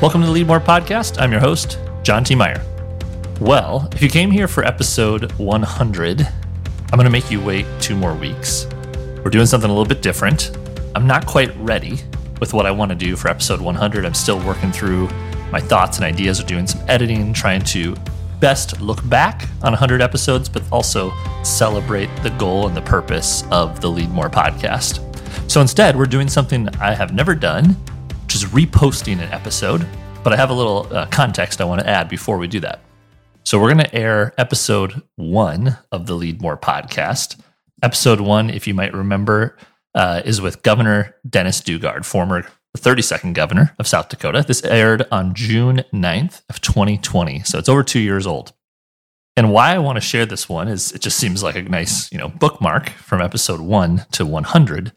Welcome to the Leadmore Podcast. I'm your host, John T. Meyer. Well, if you came here for episode 100, I'm going to make you wait two more weeks. We're doing something a little bit different. I'm not quite ready with what I want to do for episode 100. I'm still working through my thoughts and ideas of doing some editing, trying to best look back on 100 episodes, but also celebrate the goal and the purpose of the Leadmore podcast. So instead, we're doing something I have never done, which is reposting an episode. But I have a little uh, context I want to add before we do that. So we're going to air episode one of the Leadmore podcast. Episode one, if you might remember, uh, is with Governor Dennis Daugaard, former 32nd governor of South Dakota. This aired on June 9th of 2020. So it's over two years old. And why I want to share this one is it just seems like a nice, you know, bookmark from episode one to 100.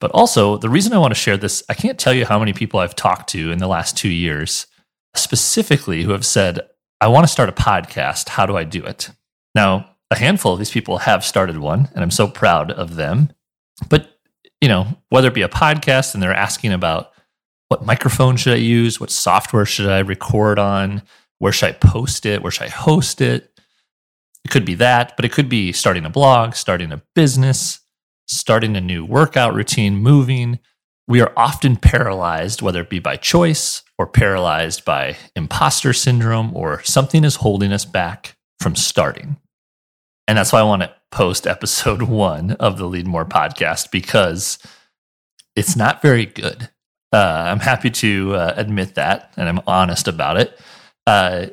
But also, the reason I want to share this, I can't tell you how many people I've talked to in the last two years, specifically who have said, I want to start a podcast. How do I do it? Now, a handful of these people have started one, and I'm so proud of them. But you know, whether it be a podcast and they're asking about what microphone should I use, what software should I record on, where should I post it, where should I host it? It could be that, but it could be starting a blog, starting a business, starting a new workout routine, moving. We are often paralyzed, whether it be by choice or paralyzed by imposter syndrome or something is holding us back from starting. And that's why I want to post episode one of the Leadmore podcast because it's not very good. Uh, I'm happy to uh, admit that, and I'm honest about it. Uh,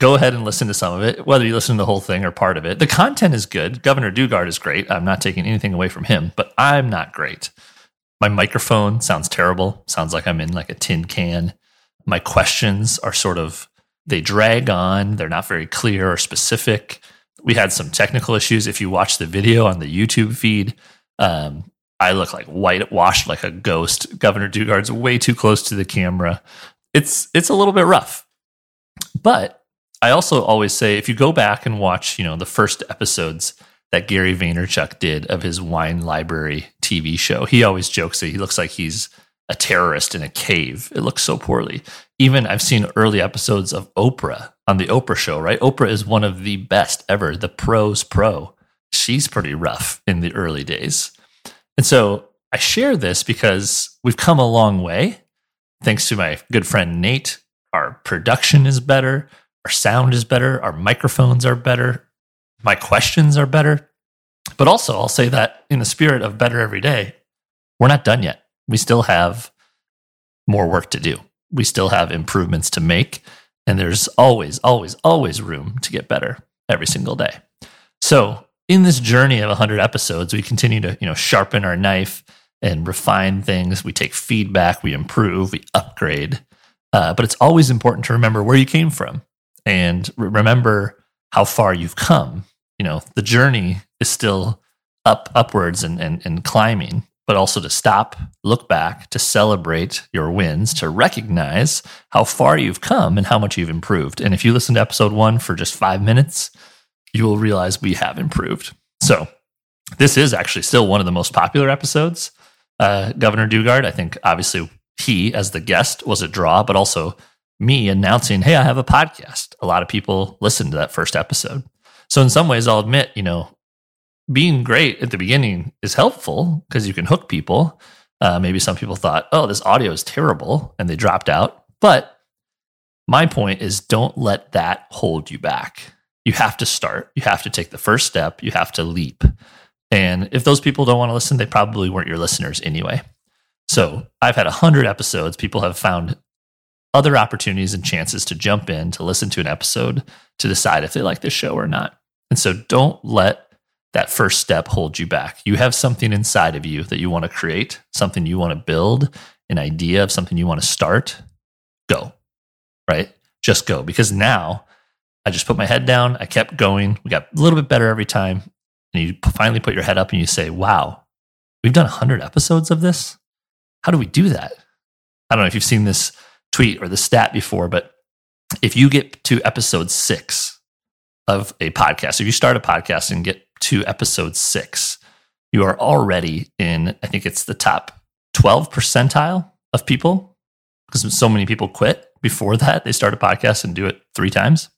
go ahead and listen to some of it, whether you listen to the whole thing or part of it. The content is good. Governor Daugaard is great. I'm not taking anything away from him, but I'm not great. My microphone sounds terrible. Sounds like I'm in like a tin can. My questions are sort of, they drag on. They're not very clear or specific we had some technical issues. If you watch the video on the YouTube feed, um, I look like whitewashed like a ghost. Governor Daugaard's way too close to the camera. It's it's a little bit rough. But I also always say if you go back and watch, you know, the first episodes that Gary Vaynerchuk did of his wine library TV show, he always jokes that he looks like he's a terrorist in a cave. It looks so poorly. Even I've seen early episodes of Oprah on the Oprah show, right? Oprah is one of the best ever, the pros pro. She's pretty rough in the early days. And so I share this because we've come a long way. Thanks to my good friend Nate, our production is better, our sound is better, our microphones are better, my questions are better. But also, I'll say that in the spirit of better every day, we're not done yet we still have more work to do. We still have improvements to make. And there's always, always, always room to get better every single day. So in this journey of 100 episodes, we continue to, you know, sharpen our knife and refine things. We take feedback, we improve, we upgrade. Uh, but it's always important to remember where you came from and remember how far you've come. You know, the journey is still up, upwards and, and, and climbing but also to stop, look back, to celebrate your wins, to recognize how far you've come and how much you've improved. And if you listen to episode one for just five minutes, you will realize we have improved. So, this is actually still one of the most popular episodes. Uh, Governor Daugaard, I think obviously he, as the guest, was a draw, but also me announcing, hey, I have a podcast. A lot of people listened to that first episode. So, in some ways, I'll admit, you know, being great at the beginning is helpful because you can hook people. Uh, maybe some people thought, oh, this audio is terrible and they dropped out. But my point is don't let that hold you back. You have to start. You have to take the first step. You have to leap. And if those people don't want to listen, they probably weren't your listeners anyway. So I've had 100 episodes. People have found other opportunities and chances to jump in, to listen to an episode, to decide if they like this show or not. And so don't let that first step hold you back. You have something inside of you that you want to create, something you want to build, an idea of something you want to start. Go, right? Just go. Because now I just put my head down. I kept going. We got a little bit better every time. And you finally put your head up and you say, wow, we've done 100 episodes of this. How do we do that? I don't know if you've seen this tweet or the stat before, but if you get to episode six of a podcast, if you start a podcast and get to episode six, you are already in, I think it's the top 12 percentile of people because so many people quit. before that they start a podcast and do it three times.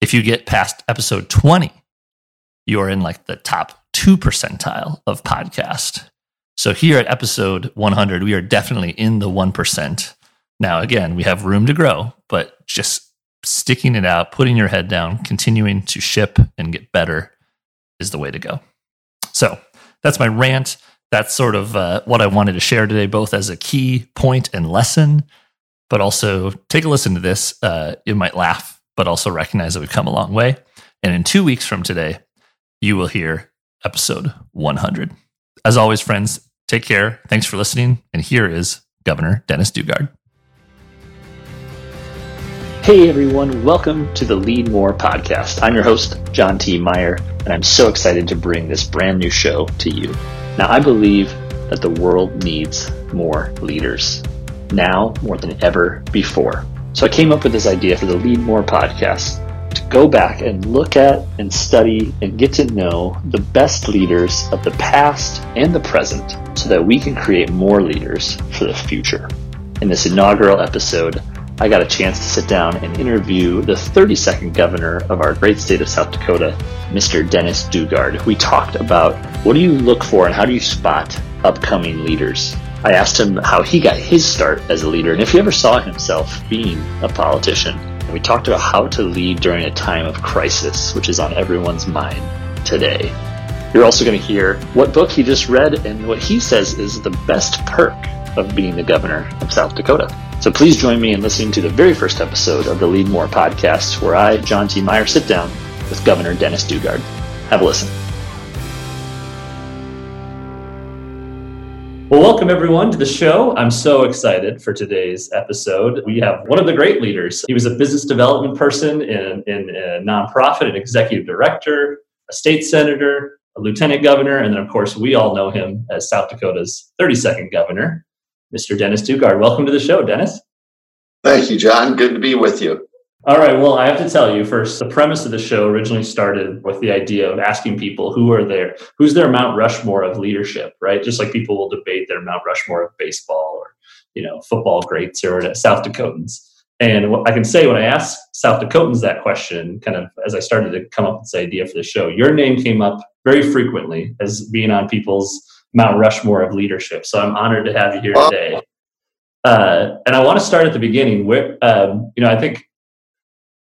If you get past episode 20, you're in like the top two percentile of podcast. So here at episode 100, we are definitely in the 1%. Now, again, we have room to grow, but just sticking it out, putting your head down, continuing to ship and get better is the way to go. So that's my rant. That's sort of uh, what I wanted to share today, both as a key point and lesson, but also take a listen to this. Uh, you might laugh, but also recognize that we've come a long way. And in two weeks from today, you will hear episode 100. As always, friends, take care. Thanks for listening. And here is Governor Dennis Daugaard. Hey everyone, welcome to the Leadmore podcast. I'm your host, John T. Meyer, and I'm so excited to bring this brand new show to you. Now, I believe that the world needs more leaders now more than ever before. So I came up with this idea for the Leadmore podcast to go back and look at and study and get to know the best leaders of the past and the present so that we can create more leaders for the future. In this inaugural episode, I got a chance to sit down and interview the 32nd governor of our great state of South Dakota, Mr. Dennis Daugaard. We talked about what do you look for and how do you spot upcoming leaders. I asked him how he got his start as a leader and if he ever saw himself being a politician. And we talked about how to lead during a time of crisis, which is on everyone's mind today. You're also going to hear what book he just read and what he says is the best perk of being the governor of South Dakota. So please join me in listening to the very first episode of the Leadmore podcast, where I, John T. Meyer, sit down with Governor Dennis Daugaard. Have a listen. Well, welcome everyone to the show. I'm so excited for today's episode. We have one of the great leaders. He was a business development person in, in a nonprofit, an executive director, a state senator, a lieutenant governor, and then, of course, we all know him as South Dakota's 32nd governor. Mr. Dennis Daugaard. Welcome to the show, Dennis. Thank you, John. Good to be with you. All right. Well, I have to tell you first, the premise of the show originally started with the idea of asking people who are there, who's their Mount Rushmore of leadership, right? Just like people will debate their Mount Rushmore of baseball or, you know, football greats or South Dakotans. And what I can say when I asked South Dakotans that question, kind of as I started to come up with this idea for the show, your name came up very frequently as being on people's Mount Rushmore of leadership. So I'm honored to have you here today. Uh, and I want to start at the beginning. Where um, you know, I think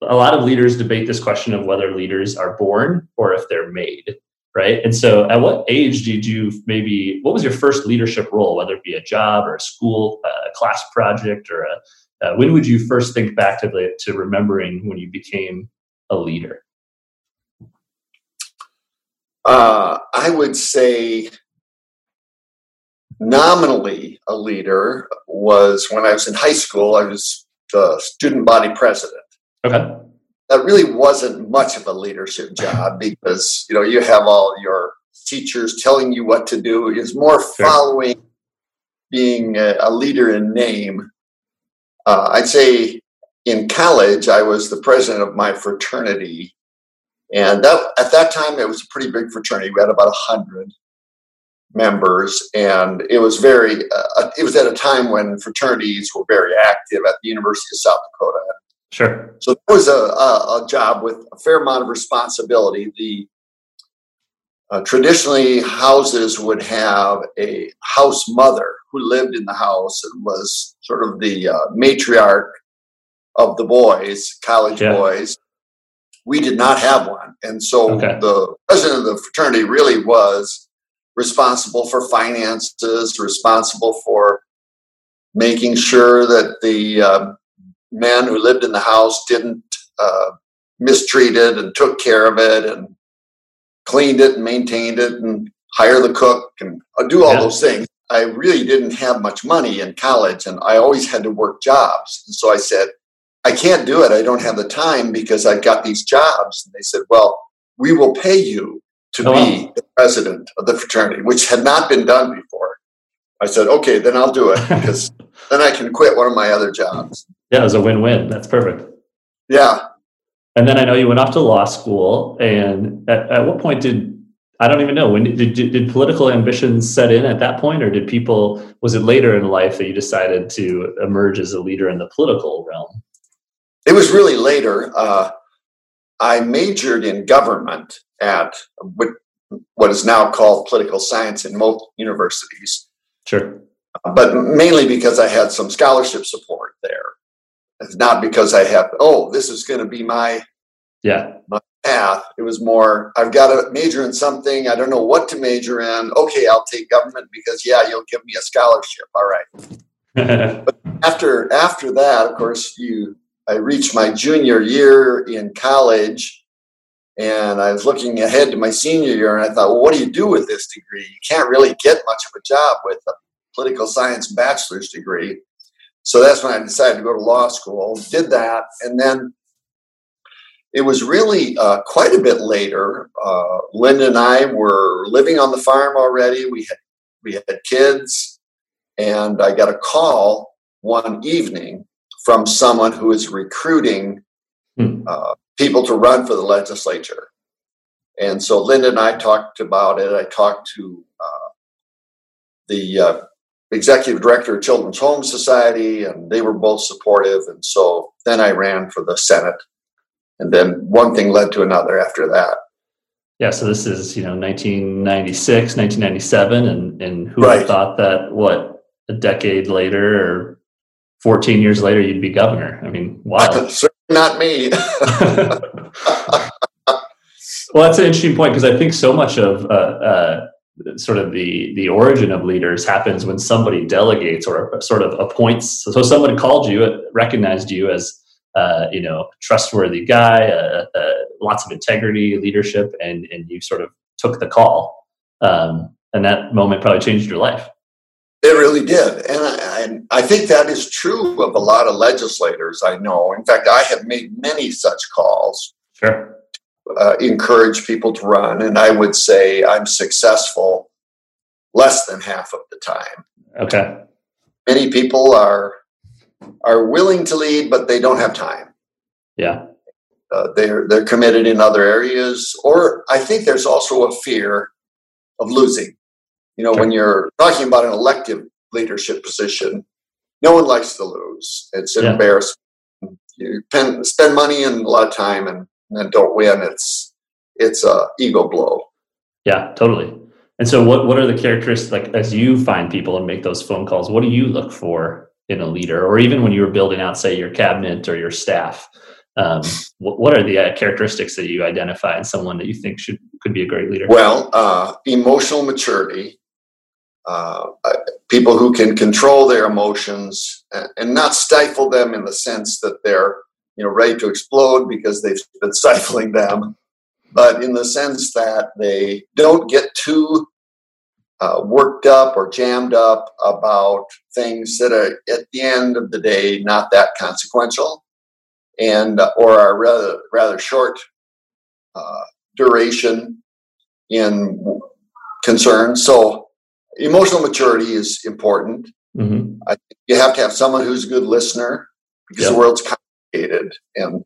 a lot of leaders debate this question of whether leaders are born or if they're made, right? And so, at what age did you maybe? What was your first leadership role, whether it be a job or a school, a class project, or a uh, when would you first think back to the to remembering when you became a leader? Uh, I would say nominally a leader was when I was in high school. I was the student body president. Okay. That really wasn't much of a leadership job because you know you have all your teachers telling you what to do. Is more sure. following being a, a, leader in name. Uh, I'd say in college I was the president of my fraternity, and that at that time it was a pretty big fraternity. We had about a hundred members, and it was very. Uh, it was at a time when fraternities were very active at the University of South Dakota. Sure. So it was a, a, a job with a fair amount of responsibility. The uh, traditionally houses would have a house mother who lived in the house and was sort of the uh, matriarch of the boys, college yeah. boys. We did not have one, and so okay. the president of the fraternity really was responsible for finances, responsible for making sure that the uh, men who lived in the house didn't uh, mistreat it and took care of it and cleaned it and maintained it and hire the cook and uh, do all yeah. those things. I really didn't have much money in college and I always had to work jobs. And so I said, I can't do it. I don't have the time because I've got these jobs. And they said, Well, we will pay you to oh, be the president of the fraternity, which had not been done before. I said, okay, then I'll do it because then I can quit one of my other jobs. Yeah, it was a win win. That's perfect. Yeah. And then I know you went off to law school. And at, at what point did, I don't even know, when did, did, did political ambitions set in at that point? Or did people, was it later in life that you decided to emerge as a leader in the political realm? it was really later. Uh, I majored in government at what is now called political science in most universities. Sure. But mainly because I had some scholarship support there. It's not because I have, oh, this is going to be my yeah my path. It was more, I've got to major in something. I don't know what to major in. Okay, I'll take government because yeah, you'll give me a scholarship. All right. but after after that, of course, you I reached my junior year in college and I was looking ahead to my senior year and I thought, well, what do you do with this degree? You can't really get much of a job with a political science bachelor's degree. So that's when I decided to go to law school, did that. And then it was really uh, quite a bit later. Uh, Linda and I were living on the farm already. We had, we had kids. And I got a call one evening from someone who was recruiting hmm. uh, people to run for the legislature. And so Linda and I talked about it. I talked to uh, the uh, executive director of Children's Home Society, and they were both supportive. And so then I ran for the Senate. And then one thing led to another after that. Yeah, so this is, you know, 1996, 1997. And, and who right. thought that, what, a decade later or 14 years later, you'd be governor. I mean, wow. Not me. well, that's an interesting point because I think so much of uh, uh, sort of the the origin of leaders happens when somebody delegates or sort of appoints. So, someone called you, recognized you as uh, you know trustworthy guy, uh, uh, lots of integrity, leadership, and and you sort of took the call. Um, and that moment probably changed your life. It really did. And I, I, think that is true of a lot of legislators I know. In fact, I have made many such calls. Sure. Uh, encourage people to run. And I would say I'm successful less than half of the time. Okay. Many people are are willing to lead, but they don't have time. Yeah. Uh, they're they're committed in other areas, or I think there's also a fear of losing. You know, okay. when you're talking about an elective leadership position, no one likes to lose. It's an yeah. embarrassment. You spend, spend money and a lot of time and, then don't win. It's it's a ego blow. Yeah, totally. And so, what what are the characteristics like as you find people and make those phone calls? What do you look for in a leader, or even when you were building out, say, your cabinet or your staff? Um, what, what, are the uh, characteristics that you identify in someone that you think should could be a great leader? Well, uh, emotional maturity uh, people who can control their emotions and, and, not stifle them in the sense that they're you know ready to explode because they've been stifling them but in the sense that they don't get too uh, worked up or jammed up about things that are at the end of the day not that consequential and uh, or are rather rather short uh, duration in concern so emotional maturity is important. Mm-hmm. I, you have to have someone who's a good listener because yep. the world's complicated. And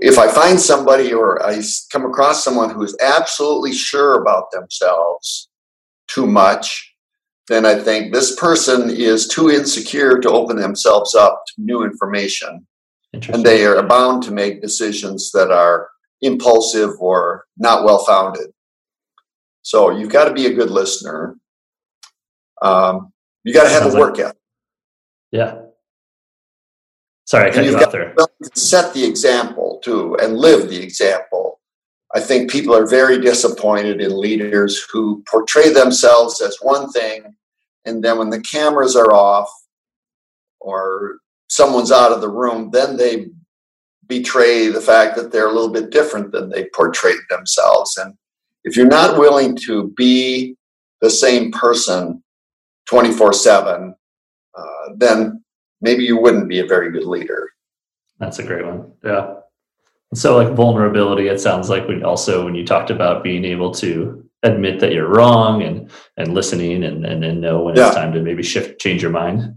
if I find somebody or I come across someone who is absolutely sure about themselves too much, then I think this person is too insecure to open themselves up to new information. And they are bound to make decisions that are impulsive or not well founded. So you've got to be a good listener. Um, you got to have a work like, ethic. Yeah. Sorry, I cut you off there. Set the example too, and live the example. I think people are very disappointed in leaders who portray themselves as one thing, and then when the cameras are off or someone's out of the room, then they betray the fact that they're a little bit different than they portrayed themselves. And if you're not willing to be the same person 24 7, uh, then maybe you wouldn't be a very good leader. That's a great one. Yeah. So, like vulnerability, it sounds like when also when you talked about being able to admit that you're wrong and and listening and and, and know when yeah. it's time to maybe shift, change your mind.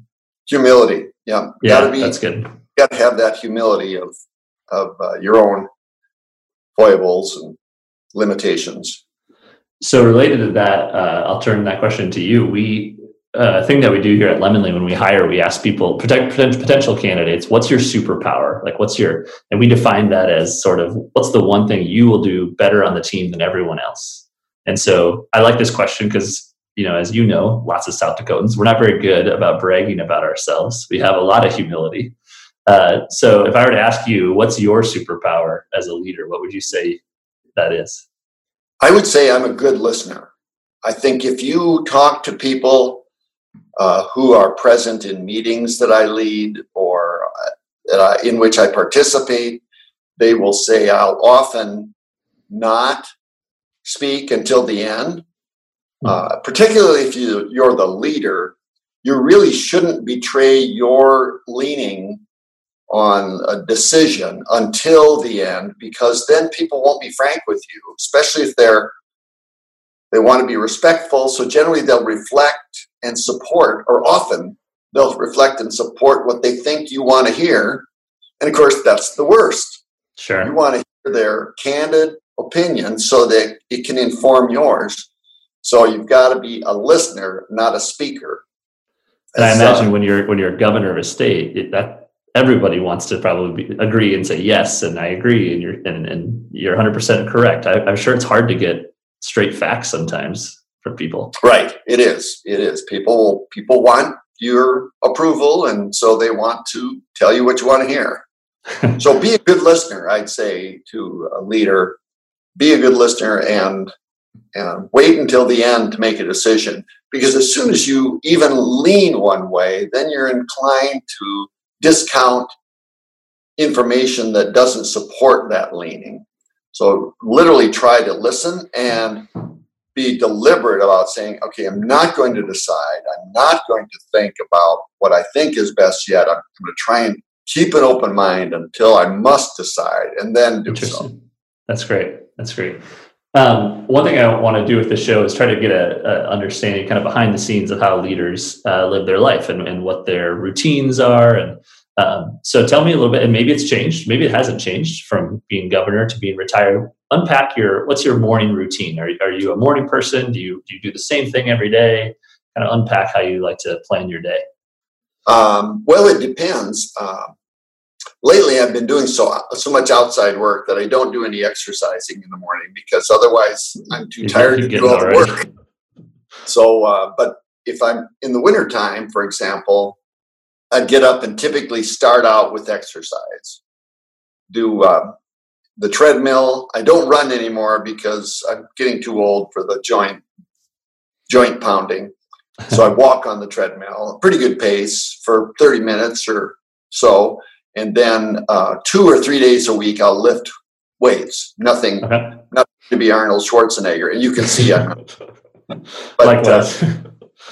Humility. Yeah. You yeah. Be, that's good. You got to have that humility of of uh, your own foibles and limitations. So related to that, uh, I'll turn that question to you. We uh, thing that we do here at Lemonly when we hire, we ask people, protect, potential candidates, what's your superpower? Like, what's your, and we define that as sort of what's the one thing you will do better on the team than everyone else? And so I like this question because, you know, as you know, lots of South Dakotans, we're not very good about bragging about ourselves. We have a lot of humility. Uh, so if I were to ask you, what's your superpower as a leader? What would you say that is? I would say I'm a good listener. I think if you talk to people uh, who are present in meetings that I lead or uh, in which I participate, they will say I'll often not speak until the end. Hmm. Uh, particularly if you, you're the leader, you really shouldn't betray your leaning on a decision until the end because then people won't be frank with you especially if they're they want to be respectful so generally they'll reflect and support or often they'll reflect and support what they think you want to hear. And of course that's the worst. Sure. You want to hear their candid opinion so that it can inform yours. So you've got to be a listener not a speaker. And i imagine when you're when you're governor of a state it, that everybody wants to probably be, agree and say yes and i agree and you're and, and you're 100% correct. I, i'm sure it's hard to get straight facts sometimes from people. Right. It is. It is. People people want your approval and so they want to tell you what you want to hear. So be a good listener i'd say to a leader. Be a good listener and and wait until the end to make a decision because as soon as you even lean one way then you're inclined to discount information that doesn't support that leaning. So literally try to listen and be deliberate about saying, okay, I'm not going to decide. I'm not going to think about what I think is best yet. I'm, going to try and keep an open mind until I must decide and then do so. That's great. That's great. Um, one thing I want to do with the show is try to get a, a, understanding kind of behind the scenes of how leaders uh, live their life and, and what their routines are. And um, so tell me a little bit, and maybe it's changed, maybe it hasn't changed from being governor to being retired. Unpack your what's your morning routine? Are, are you a morning person? Do you do you do the same thing every day? Kind of unpack how you like to plan your day. Um, well, it depends. Uh, lately I've been doing so so much outside work that I don't do any exercising in the morning because otherwise I'm too tired to do all the work. So, uh, but if I'm in the wintertime, for example, I'd get up and typically start out with exercise. Do uh, the treadmill. I don't run anymore because I'm getting too old for the joint joint pounding. So I walk on the treadmill, pretty good pace for 30 minutes or so and then uh, two or three days a week I'll lift weights. Nothing, okay. nothing to be Arnold Schwarzenegger, and you can see it. but uh,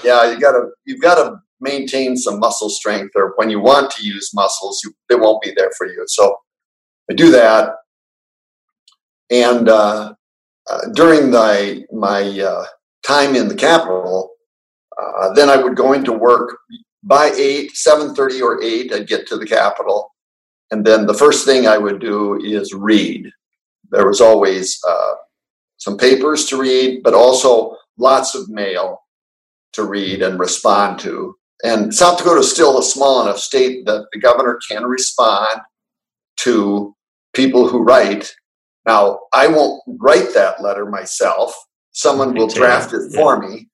yeah, you gotta you've got to maintain some muscle strength, or when you want to use muscles, you, they won't be there for you. So I do that, and uh, uh during the, my uh, time in the capital, uh, then I would go into work by 8 7.30 or 8 i'd get to the capital. and then the first thing i would do is read there was always uh, some papers to read but also lots of mail to read and respond to and south dakota is still a small enough state that the governor can respond to people who write now i won't write that letter myself someone will draft it for me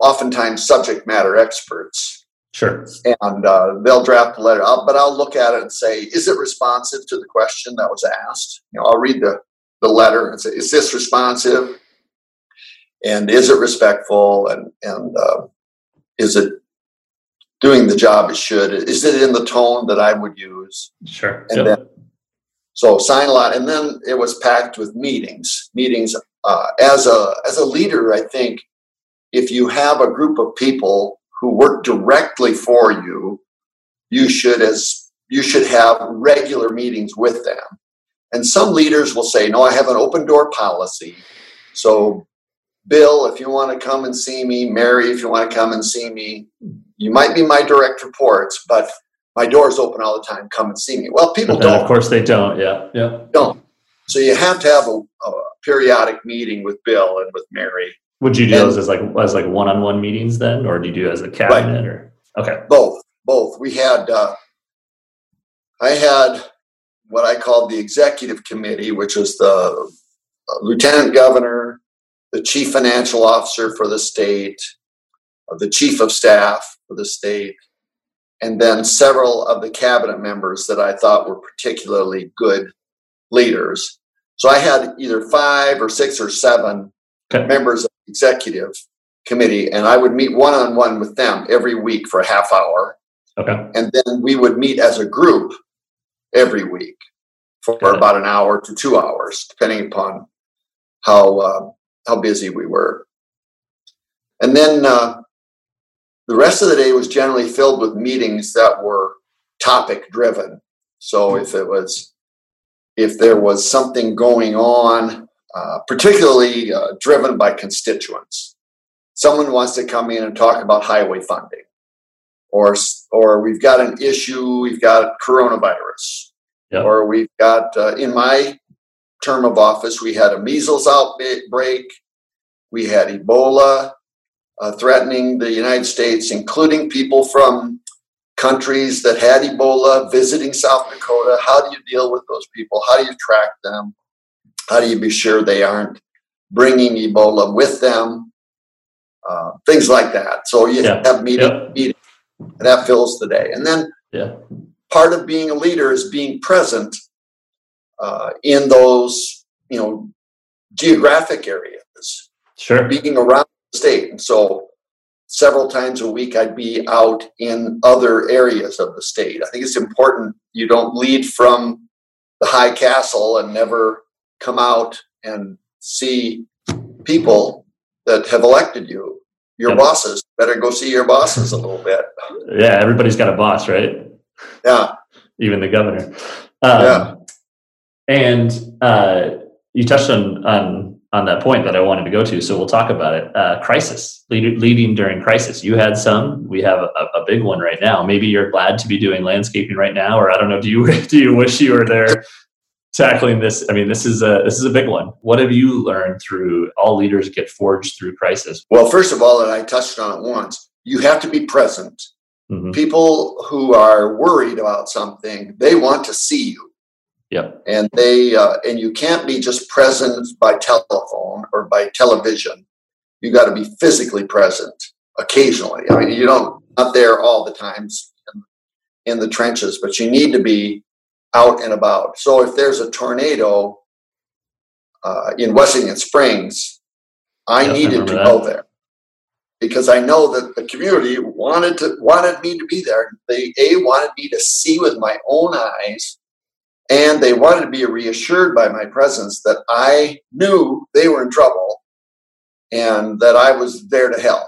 oftentimes subject matter experts Sure. And uh, they'll draft the letter, I'll, but I'll look at it and say, is it responsive to the question that was asked? You know, I'll read the, the letter and say, is this responsive? And is it respectful? And, and uh, is it doing the job it should? Is it in the tone that I would use? Sure. And yep. then, so sign a lot. And then it was packed with meetings. Meetings uh, as a as a leader, I think if you have a group of people who work directly for you, you should as you should have regular meetings with them. And some leaders will say, "No, I have an open door policy." So, Bill, if you want to come and see me, Mary, if you want to come and see me, you might be my direct reports, but my door is open all the time. Come and see me. Well, people don't. Of course, they don't. Yeah, yeah. Don't. So you have to have a, a periodic meeting with Bill and with Mary Would you do and, those as like as like one on one meetings then, or do you do as a cabinet right. or okay? Both, both. We had uh, I had what I called the executive committee, which was the uh, lieutenant governor, the chief financial officer for the state, uh, the chief of staff for the state, and then several of the cabinet members that I thought were particularly good leaders. So I had either five or six or seven okay. members of the executive committee, and I would meet one on one with them every week for a half hour. Okay. And then we would meet as a group every week for about an hour to two hours, depending upon how uh, how busy we were. And then uh, the rest of the day was generally filled with meetings that were topic driven. So if it was if there was something going on, uh, particularly uh, driven by constituents, someone wants to come in and talk about highway funding, or or we've got an issue, we've got coronavirus, or we've got uh, in my term of office we had a measles outbreak, we had Ebola uh, threatening the United States, including people from countries that had Ebola visiting South Dakota. How do you deal with those people? How do you track them? How do you be sure they aren't bringing Ebola with them? Uh, things like that. So you yeah. have meeting, yeah. meeting, and that fills the day. And then yeah. part of being a leader is being present uh, in those, you know, geographic areas. Sure. Being around state. And so several times a week I'd be out in other areas of the state. I think it's important you don't lead from the high castle and never come out and see people that have elected you. Your yeah. bosses better go see your bosses a little bit. Yeah, everybody's got a boss, right? Yeah, even the governor. Um, yeah, and uh, you touched on on on that point that I wanted to go to, so we'll talk about it. Uh, crisis, lead, leading during crisis. You had some. We have a, a, big one right now. Maybe you're glad to be doing landscaping right now, or I don't know. Do you do you wish you were there tackling this? I mean, this is a this is a big one. What have you learned through all leaders get forged through crisis? Well, first of all, and I touched on it once. You have to be present. Mm-hmm. People who are worried about something, they want to see you Yep. And they uh, and you can't be just present by telephone or by television. You got to be physically present occasionally. I mean, you don't not there all the times in, in the trenches, but you need to be out and about. So if there's a tornado uh, in Wessington Springs, I yep, needed I to that. go there because I know that the community wanted to wanted me to be there. They a wanted me to see with my own eyes and they wanted to be reassured by my presence that I knew they were in trouble and that I was there to help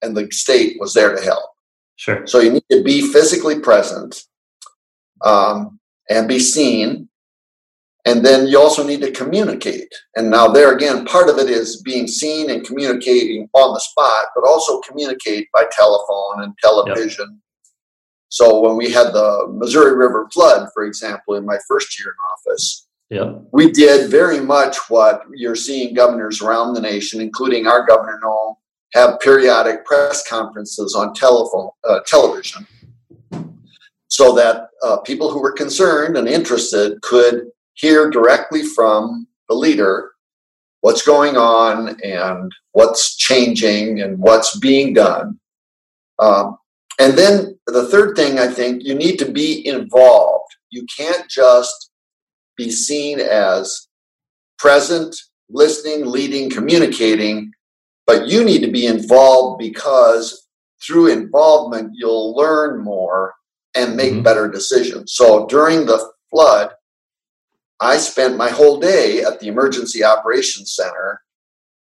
and the state was there to help. Sure. So you need to be physically present um, and be seen. And then you also need to communicate. And now, there again, part of it is being seen and communicating on the spot, but also communicate by telephone and television so when we had the Missouri River flood, for example, in my first year in office, yep. we did very much what you're seeing governors around the nation, including our governor Noem, have periodic press conferences on telephone, uh, television, so that uh, people who were concerned and interested could hear directly from the leader what's going on and what's changing and what's being done. Um, and then the third thing I think you need to be involved. You can't just be seen as present, listening, leading, communicating, but you need to be involved because through involvement, you'll learn more and make mm-hmm. better decisions. So during the flood, I spent my whole day at the Emergency Operations Center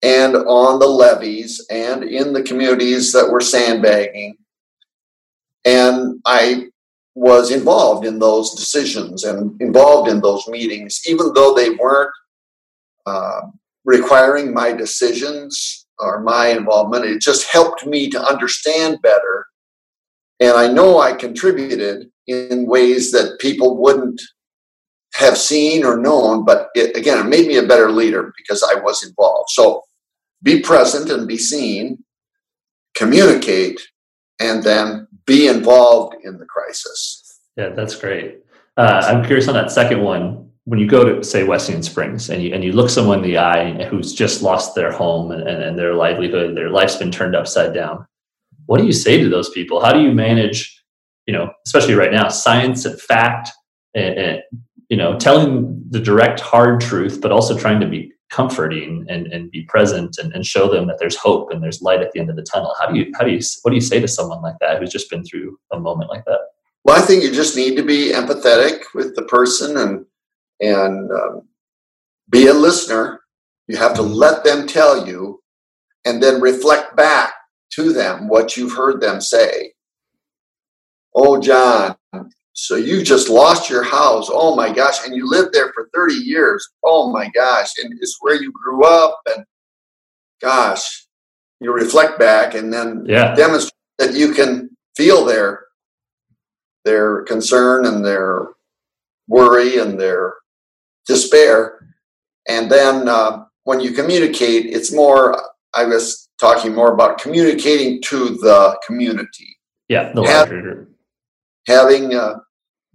and on the levees and in the communities that were sandbagging and I was involved in those decisions and involved in those meetings, even though they weren't uh, requiring my decisions or my involvement. It just helped me to understand better. And I know I contributed in ways that people wouldn't have seen or known, but it, again, it made me a better leader because I was involved. So be present and be seen, communicate, and then be involved in the crisis. Yeah, that's great. Uh, I'm curious on that second one. When you go to say Wessington Springs and you and you look someone in the eye who's just lost their home and, and their livelihood, their life's been turned upside down, what do you say to those people? How do you manage, you know, especially right now, science and fact, and, and you know, telling the direct hard truth, but also trying to be comforting and, and be present and, and show them that there's hope and there's light at the end of the tunnel. How do you how do you what do you say to someone like that who's just been through a moment like that? Well, I think you just need to be empathetic with the person and and um, be a listener. You have to mm-hmm. let them tell you, and then reflect back to them what you've heard them say. Oh, John, so you just lost your house. Oh my gosh. And you lived there for 30 years. Oh my gosh. And it's where you grew up. And gosh, you reflect back and then yeah. demonstrate that you can feel their their concern and their worry and their despair. And then uh, when you communicate, it's more, I was talking more about communicating to the community. Yeah, the larger. having, uh,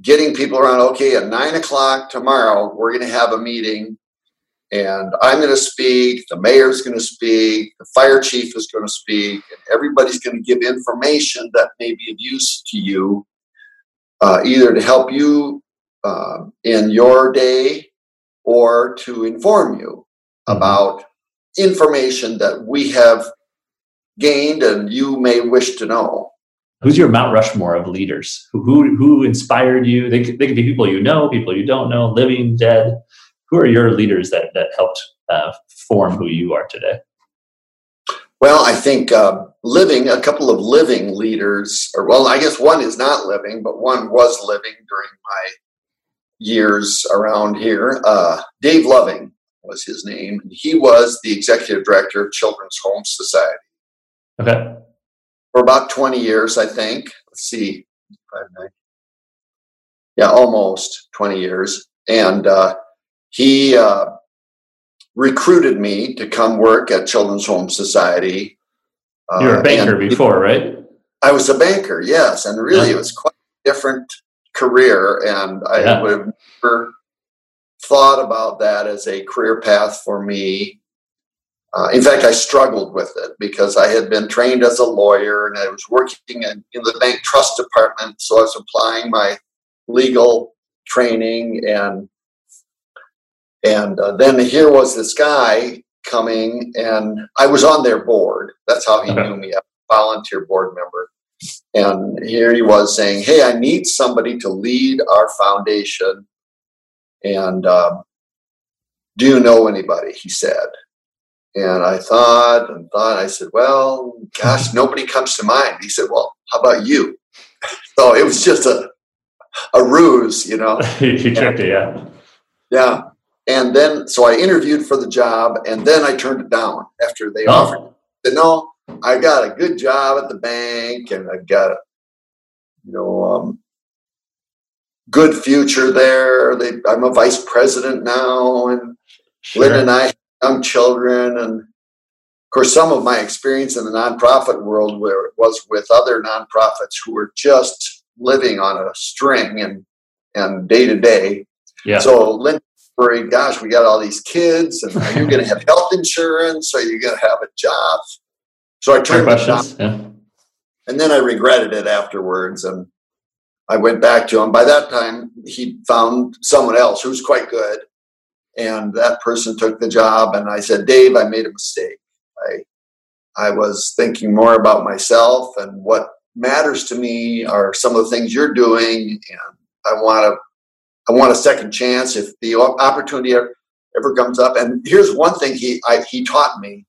getting people around, okay, at nine o'clock tomorrow, we're going to have a meeting and I'm going to speak, the mayor's going to speak, the fire chief is going to speak, and everybody's going to give information that may be of use to you uh, either to help you uh, in your day or to inform you mm-hmm. about information that we have gained and you may wish to know. Who's your Mount Rushmore of leaders? Who, who, who inspired you? They, they could be people you know, people you don't know, living, dead. Who are your leaders that, that helped uh, form who you are today? Well, I think uh, living, a couple of living leaders, or well, I guess one is not living, but one was living during my years around here. Uh, Dave Loving was his name. He was the executive director of Children's Home Society. Okay. For about 20 years, I think. Let's see. Yeah, almost 20 years. And uh, he uh, recruited me to come work at Children's Home Society. You were a uh, banker before, right? I was a banker, yes, and really yeah. it was quite a different career, and I yeah. would have never thought about that as a career path for me. Uh, in fact, I struggled with it because I had been trained as a lawyer and I was working in, in the bank trust department, so I was applying my legal training and and uh, then here was this guy coming, and I was on their board. That's how he okay. knew me, a volunteer board member. And here he was saying, Hey, I need somebody to lead our foundation. And um, do you know anybody? He said. And I thought and thought, I said, Well, gosh, nobody comes to mind. He said, Well, how about you? so it was just a, a ruse, you know. he tricked you, yeah. Yeah. And then, so I interviewed for the job, and then I turned it down after they oh. offered. I said, no, I got a good job at the bank, and I got a, you know, um, good future there. They, I'm a vice president now, and sure. Lynn and I young children, and of course, some of my experience in the nonprofit world where it was with other nonprofits who were just living on a string and and day to day. Yeah. So Lynn worried, gosh, we got all these kids, and are you going to have health insurance? Are you going to have a job? So I turned down. Yeah. And then I regretted it afterwards. And I went back to him. By that time, he found someone else who's quite good. And that person took the job. And I said, Dave, I made a mistake. I, I was thinking more about myself and what matters to me are some of the things you're doing. And I want to I want a second chance if the opportunity ever comes up. And here's one thing he I, he taught me.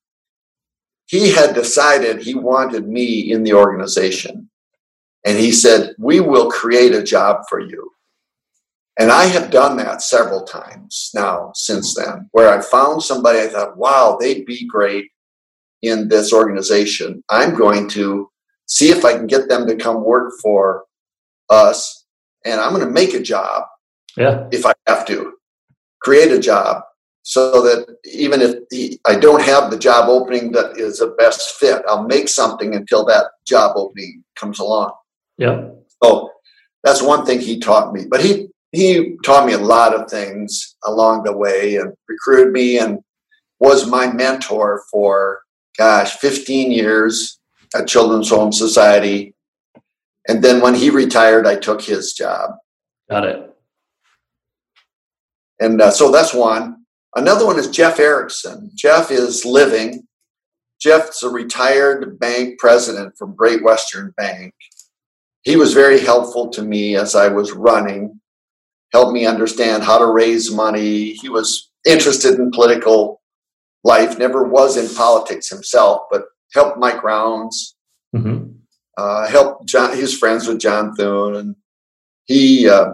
He had decided he wanted me in the organization, and he said, "We will create a job for you." And I have done that several times now since then, where I found somebody I thought, "Wow, they'd be great in this organization." I'm going to see if I can get them to come work for us, and I'm going to make a job yeah. If I have to create a job so that even if the, I don't have the job opening that is a best fit, I'll make something until that job opening comes along. Yeah. So that's one thing he taught me. But he he taught me a lot of things along the way and recruited me and was my mentor for gosh 15 years at Children's Home Society. And then when he retired, I took his job. Got it. And uh, so that's one. Another one is Jeff Erickson. Jeff is living. Jeff's a retired bank president from Great Western Bank. He was very helpful to me as I was running, helped me understand how to raise money. He was interested in political life, never was in politics himself, but helped Mike Rounds, mm-hmm. uh, helped John, he was friends with John Thune, and he uh,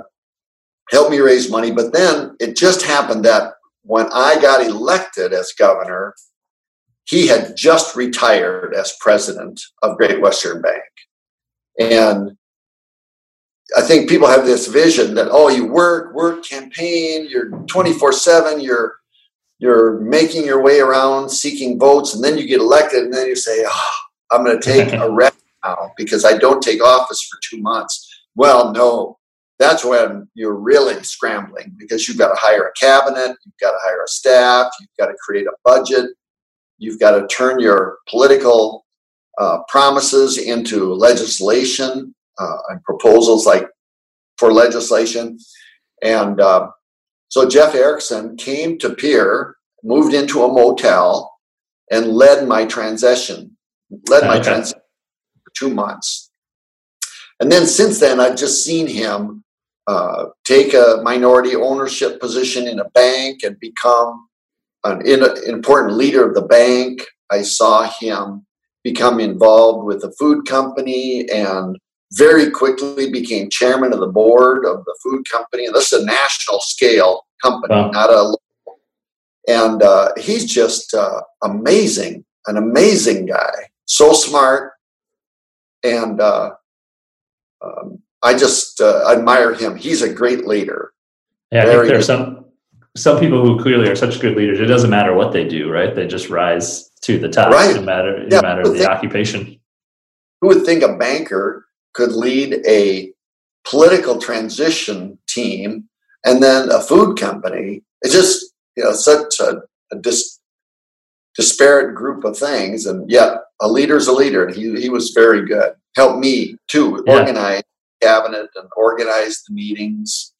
helped me raise money. But then it just happened that when I got elected as governor, he had just retired as president of Great Western Bank. And I think people have this vision that, oh, you work, work, campaign, you're 24 7, you're you're making your way around seeking votes, and then you get elected, and then you say, oh, I'm going to take a rest now because I don't take office for two months. Well, no, that's when you're really scrambling because you've got to hire a cabinet, you've got to hire a staff, you've got to create a budget, you've got to turn your political uh, promises into legislation uh, and proposals like for legislation. And uh, so Jeff Erickson came to Pierre, moved into a motel, and led my transition, led my transition for two months. And then since then, I've just seen him uh, take a minority ownership position in a bank and become an, an important leader of the bank. I saw him become involved with a food company and very quickly became chairman of the board of the food company. And this is a national scale company, wow. not a local. And uh, he's just uh, amazing, an amazing guy, so smart. And uh, um, I just uh, admire him. He's a great leader. Yeah, I think there are some some people who clearly are such good leaders. It doesn't matter what they do, right? They just rise to the top, right. no matter no yeah, matter the think, occupation. Who would think a banker could lead a political transition team and then a food company? It's just you know such a, a dis, disparate group of things, and yet a leader's a leader. And he he was very good. Helped me too yeah. organize cabinet and organize the meetings.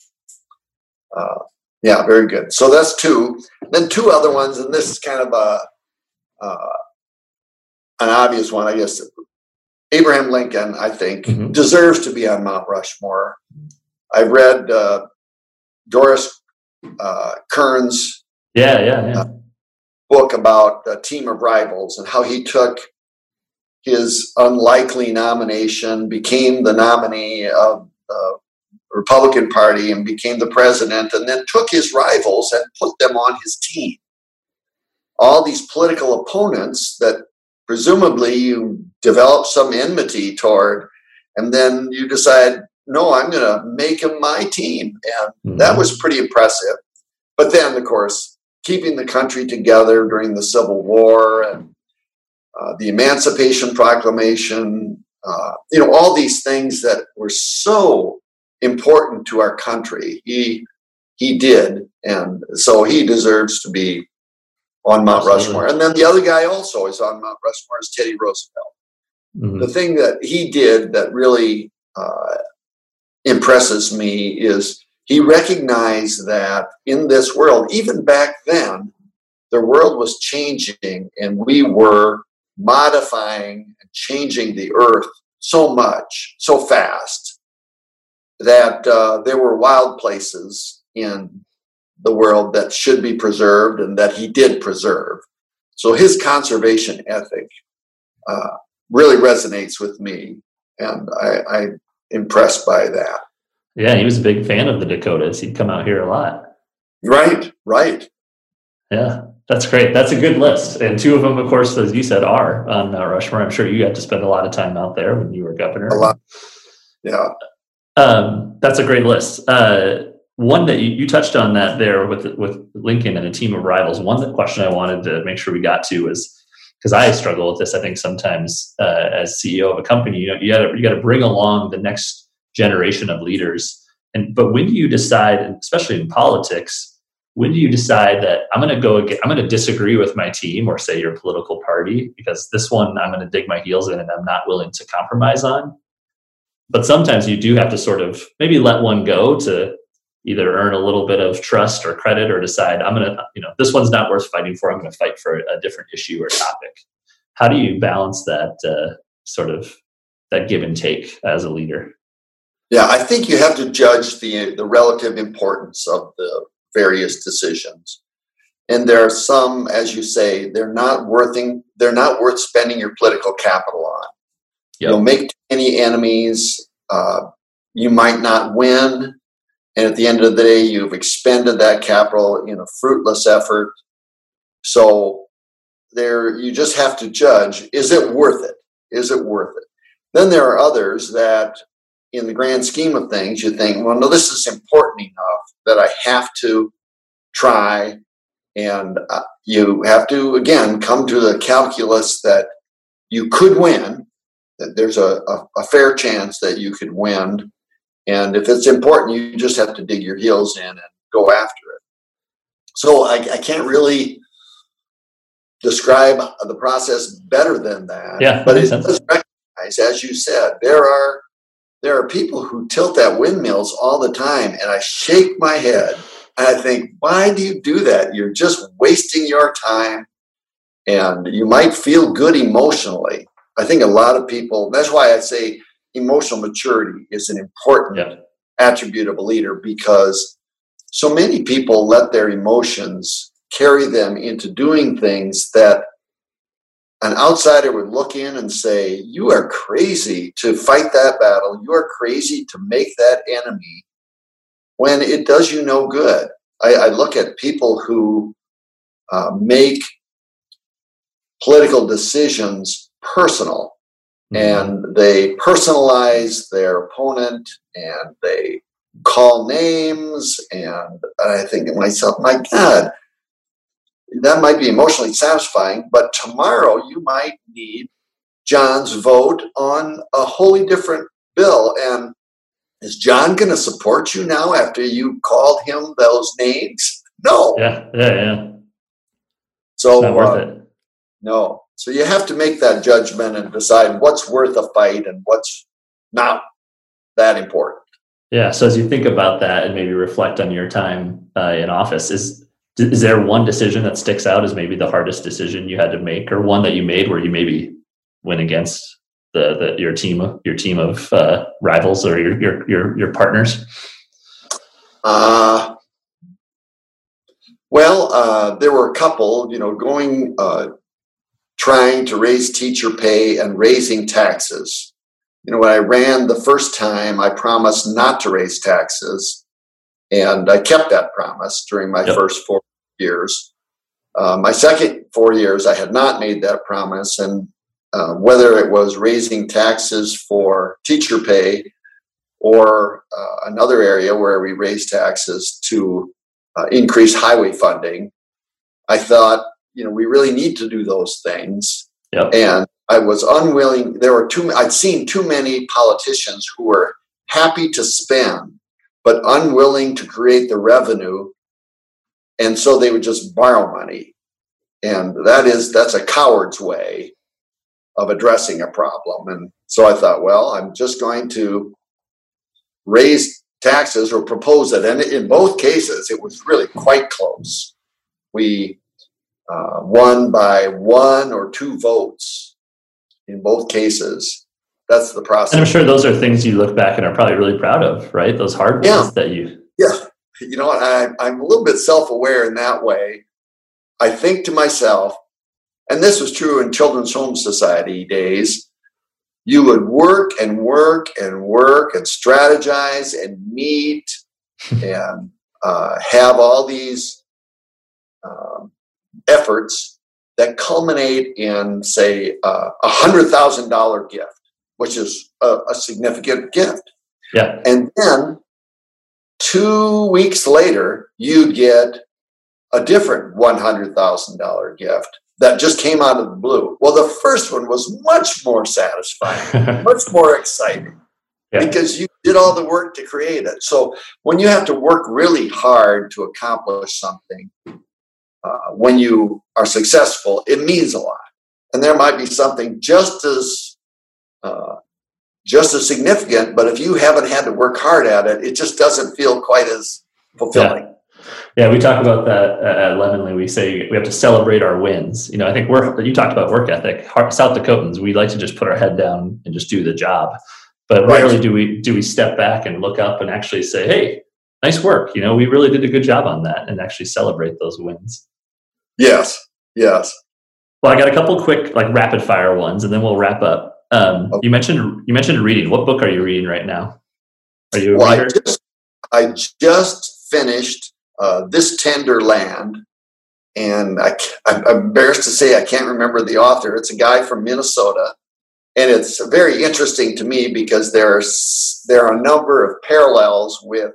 Uh, yeah, very good. So that's two. Then two other ones, and this is kind of a uh, an obvious one, I guess. Abraham Lincoln, I think, mm-hmm. deserves to be on Mount Rushmore. I've read uh, Doris uh, Kearns' yeah, yeah, yeah. Uh, book about a team of rivals and how he took his unlikely nomination, became the nominee of the Republican Party and became the president, and then took his rivals and put them on his team. All these political opponents that presumably you develop some enmity toward, and then you decide, no, I'm going to make him my team. And mm-hmm. that was pretty impressive. But then, of course, keeping the country together during the Civil War and uh, the Emancipation Proclamation, uh, you know, all these things that were so important to our country. He he did, and so he deserves to be on Mount. Rushmore. And then the other guy also is on Mount Rushmore is Teddy Roosevelt. Mm-hmm. The thing that he did that really uh, impresses me is he recognized that in this world, even back then, the world was changing and we were modifying and changing the earth so much, so fast, that uh, there were wild places in the world that should be preserved and that he did preserve. So his conservation ethic uh, really resonates with me, and I, I'm impressed by that. Yeah, he was a big fan of the Dakotas. He'd come out here a lot. Right, right. Yeah. That's great. That's a good list. And two of them, of course, as you said, are on Mount Rushmore. I'm sure you had to spend a lot of time out there when you were governor. A lot. Yeah. Um, that's a great list. Uh, one that you, you touched on that there with with Lincoln and a team of rivals. One that question I wanted to make sure we got to was because I struggle with this. I think sometimes uh, as CEO of a company, you know, you got to you got to bring along the next generation of leaders. And but when do you decide, especially in politics, when do you decide that I'm going to go again, I'm going to disagree with my team or say your political party because this one I'm going to dig my heels in and I'm not willing to compromise on. But sometimes you do have to sort of maybe let one go to either earn a little bit of trust or credit or decide I'm going to, you know, this one's not worth fighting for. I'm going to fight for a different issue or topic. How do you balance that uh, sort of that give and take as a leader? Yeah, I think you have to judge the the relative importance of the various decisions. And there are some, as you say, they're not worthing they're not worth spending your political capital on. Yep. You'll make any enemies. Uh, you might not win and at the end of the day, you've expended that capital in a fruitless effort. So there, you just have to judge: is it worth it? Is it worth it? Then there are others that, in the grand scheme of things, you think, well, no, this is important enough that I have to try, and uh, you have to again come to the calculus that you could win. That there's a, a, a fair chance that you could win and if it's important, you just have to dig your heels in and go after it. So I, I can't really describe the process better than that. Yeah, but it does recognize, as you said, there are there are people who tilt at windmills all the time, and I shake my head and I think, why do you do that? You're just wasting your time, and you might feel good emotionally. I think a lot of people. That's why I say emotional maturity is an important yeah. attribute of a leader because so many people let their emotions carry them into doing things that an outsider would look in and say, You are crazy to fight that battle. You are crazy to make that enemy when it does you no good. I, I look at people who uh, make political decisions personal. And they personalize their opponent and they call names and i think to myself my god that might be emotionally satisfying but tomorrow you might need john's vote on a wholly different bill. And is john going to support you now after you called him those names? No. Yeah yeah yeah. So worth uh, no so you have to make that judgment and decide what's worth a fight and what's not that important. Yeah. So as you think about that and maybe reflect on your time uh, in office, is is there one decision that sticks out as maybe the hardest decision you had to make, or one that you made where you maybe went against the, the your team your team of uh, rivals or your your your, your partners? Uh, well, uh, there were a couple. You know, going uh, trying to raise teacher pay and raising taxes. You know, when I ran the first time, I promised not to raise taxes, and I kept that promise during my yep. first four years. Uh, my second four years, I had not made that promise, and uh, whether it was raising taxes for teacher pay or uh, another area where we raise taxes to uh, increase highway funding, I thought you know, we really need to do those things. Yep. And I was unwilling. There were too. I'd seen too many politicians who were happy to spend, but unwilling to create the revenue, and so they would just borrow money, and that is that's a coward's way of addressing a problem. And so I thought, well, I'm just going to raise taxes or propose it. And in both cases, it was really quite close. We uh, won by one or two votes in both cases. That's the process. And I'm sure those are things you look back and are probably really proud of, right? Those hard ones yeah. that you. Yeah. You know, I, I'm a little bit self aware in that way. I think to myself, and this was true in Children's Home Society days, you would work and work and work and strategize and meet and uh, have all these um, efforts that culminate in, say, a hundred thousand dollar gift, which is a, a, significant gift. Yeah. And then two weeks later, you'd get a different $100,000 gift that just came out of the blue. Well, the first one was much more satisfying, much more exciting yeah. because you did all the work to create it. So when you have to work really hard to accomplish something, uh, when you are successful, it means a lot. And there might be something just as uh, just as significant, but if you haven't had to work hard at it, it just doesn't feel quite as fulfilling. Yeah. Yeah, we talk about that at Lemonly. We say we have to celebrate our wins. You know, I think we're you talked about work ethic. South Dakotans, we like to just put our head down and just do the job. But right. rarely do we do we step back and look up and actually say, "Hey, nice work." You know, we really did a good job on that, and actually celebrate those wins. Yes. Yes. Well, I got a couple quick like rapid fire ones, and then we'll wrap up. Um, okay. You mentioned you mentioned reading. What book are you reading right now? Are you a well? I just, I just finished uh, this tender land and I, am embarrassed to say I can't remember the author. It's a guy from Minnesota, and it's very interesting to me because there's there are a number of parallels with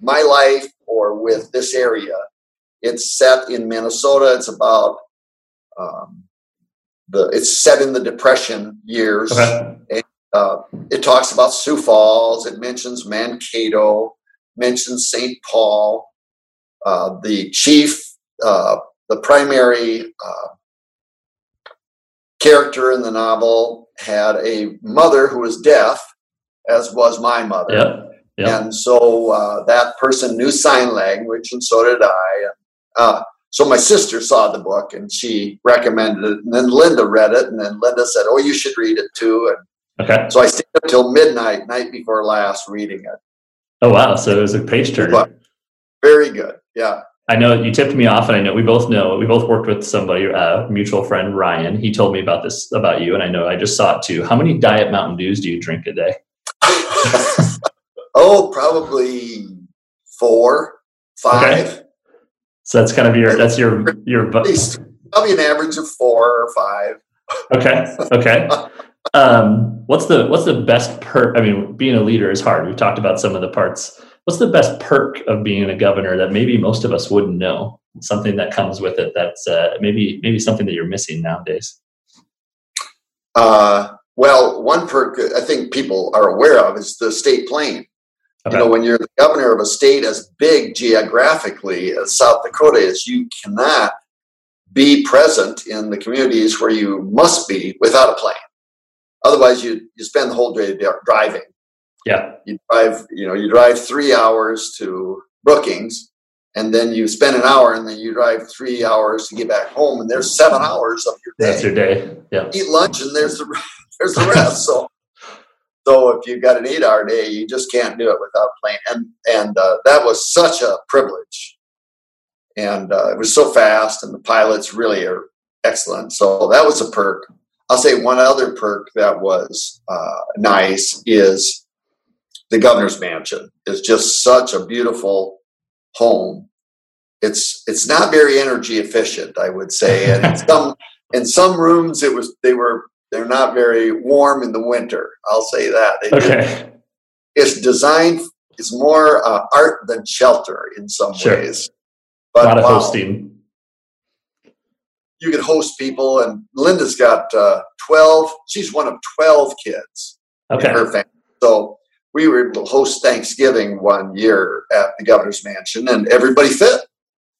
my life or with this area. It's set in Minnesota. It's about um, the it's set in the Depression years. Okay. And, uh, it talks about Sioux Falls. It mentions Mankato, mentions St. Paul uh, the chief, uh, the primary uh, character in the novel, had a mother who was deaf, as was my mother. Yep. Yep. And so uh, that person knew sign language, and so did I. Uh, so my sister saw the book and she recommended it, and then Linda read it, and then Linda said, "Oh, you should read it too." And okay. So I stayed up till midnight, night before last, reading it. Oh wow! So it was a page turner. Very good. Yeah. I know you tipped me off, and I know we both know we both worked with somebody, a uh, mutual friend, Ryan. He told me about this about you, and I know I just saw it too. How many Diet Mountain Dews do you drink a day? oh, probably four, five. Okay. So that's kind of your that's your your base. probably an average of four or five. Okay. Okay. um, what's the what's the best perk? I mean, being a leader is hard. We've talked about some of the parts what's the best perk of being a governor that maybe most of us wouldn't know? Something that comes with it that's uh, maybe maybe something that you're missing nowadays. Uh, well, one perk I think people are aware of is the state plane. Okay. You know, when you're the governor of a state as big geographically as South Dakota is, you cannot be present in the communities where you must be without a plane. Otherwise, you you spend the whole day driving yeah. You drive, you know, you drive three hours to Brookings and then you spend an hour and then you drive three hours to get back home and there's seven hours of your day. That's your day. Yeah. Eat lunch and there's the there's the rest. so so if you've got an eight hour day, you just can't do it without playing. And and uh, that was such a privilege. And uh, it was so fast, and the pilots really are excellent. So that was a perk. I'll say one other perk that was uh, nice is the governor's mansion is just such a beautiful home. It's it's not very energy efficient, I would say, and in some in some rooms it was they were they're not very warm in the winter. I'll say that. They okay. it's designed. It's more uh, art than shelter in some sure. ways. But, a lot of wow, hosting. You can host people, and Linda's got uh, twelve. She's one of twelve kids okay. in her family. So we were able to host Thanksgiving one year at the governor's mansion, and everybody fit.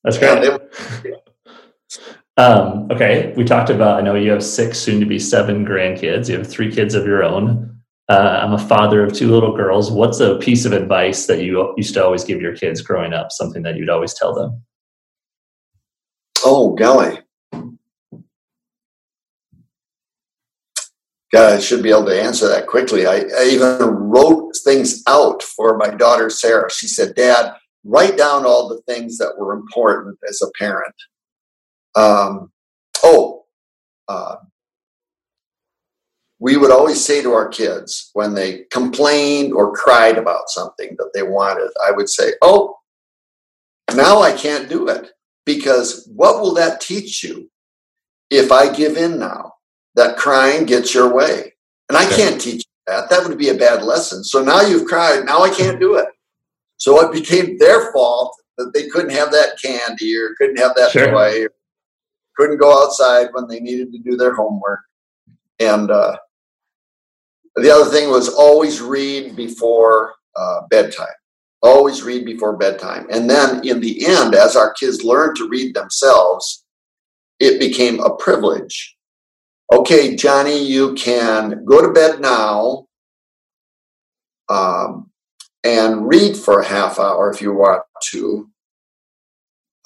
That's great. um, okay, we talked about. I know you have six, soon to be seven grandkids. You have three kids of your own. Uh, I'm a father of two little girls. What's a piece of advice that you used to always give your kids growing up? Something that you'd always tell them? Oh, golly. God, I should be able to answer that quickly. I, I, even wrote things out for my daughter Sarah. She said, "Dad, write down all the things that were important as a parent." Um, oh, uh, we would always say to our kids when they complained or cried about something that they wanted, I would say, "Oh, now I can't do it because what will that teach you if I give in now?" that crying gets your way. And I can't teach that. That would be a bad lesson. So now you've cried. Now I can't do it. So it became their fault that they couldn't have that candy or couldn't have that sure. toy, couldn't go outside when they needed to do their homework. And uh, the other thing was always read before uh, bedtime. Always read before bedtime. And then in the end, as our kids learned to read themselves, it became a privilege. Okay, Johnny, you can go to bed now um, and read for a half hour if you want to.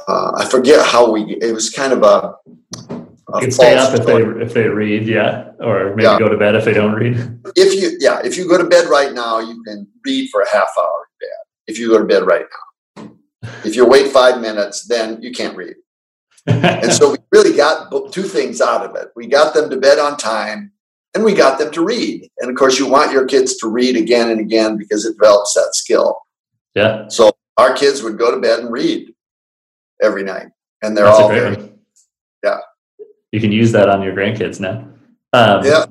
Uh, I forget how we. It was kind of a. a can stay up if they if they read, yeah, or maybe yeah. go to bed if they don't read. If you yeah, if you go to bed right now, you can read for a half hour in bed. If you go to bed right now, if you wait five minutes, then you can't read. and so we really got two things out of it. We got them to bed on time, and we got them to read. And of course, you want your kids to read again and again because it develops that skill. Yeah. So our kids would go to bed and read every night, and they're That's all very, one. yeah. You can use that on your grandkids now. Um, yeah.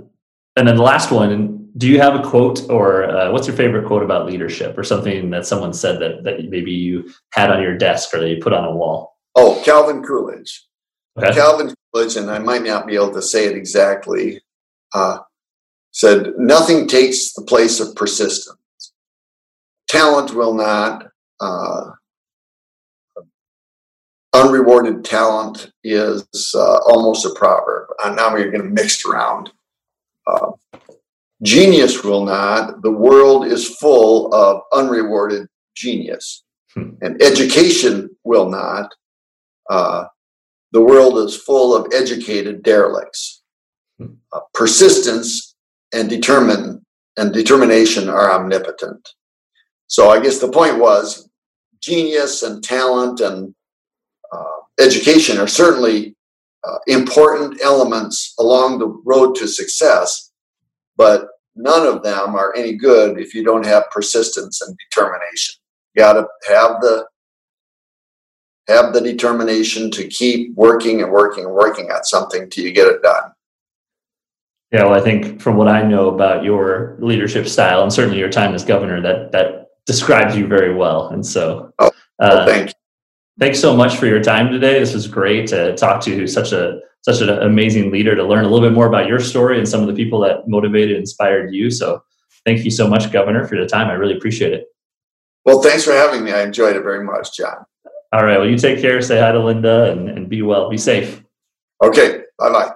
And then the last one, do you have a quote or uh, what's your favorite quote about leadership or something that someone said that, that maybe you had on your desk or that you put on a wall? Oh, Calvin Coolidge. Okay. Calvin Coolidge, and I might not be able to say it exactly, uh, said, Nothing takes the place of persistence. Talent will not. Uh, unrewarded talent is uh, almost a proverb. And now we're going mixed mix around. Uh, genius will not. The world is full of unrewarded genius. Hmm. And education will not. Uh, the world is full of educated derelicts. Hmm. Uh, persistence and determine and determination are omnipotent. So I guess the point was genius and talent and uh, education are certainly uh, important elements along the road to success, but none of them are any good if you don't have persistence and determination. You got to have the have the determination to keep working and working and working at something till you get it done. Yeah, well, I think from what I know about your leadership style and certainly your time as governor, that that describes you very well. And so, oh, well, uh, thank you thanks so much for your time today. This was great to talk to such a such an amazing leader to learn a little bit more about your story and some of the people that motivated, inspired you. So thank you so much, Governor, for your time. I really appreciate it. Well, thanks for having me. I enjoyed it very much, John. All right. Well, you take care. Say hi to Linda and, and be well. Be safe. Okay. Bye bye.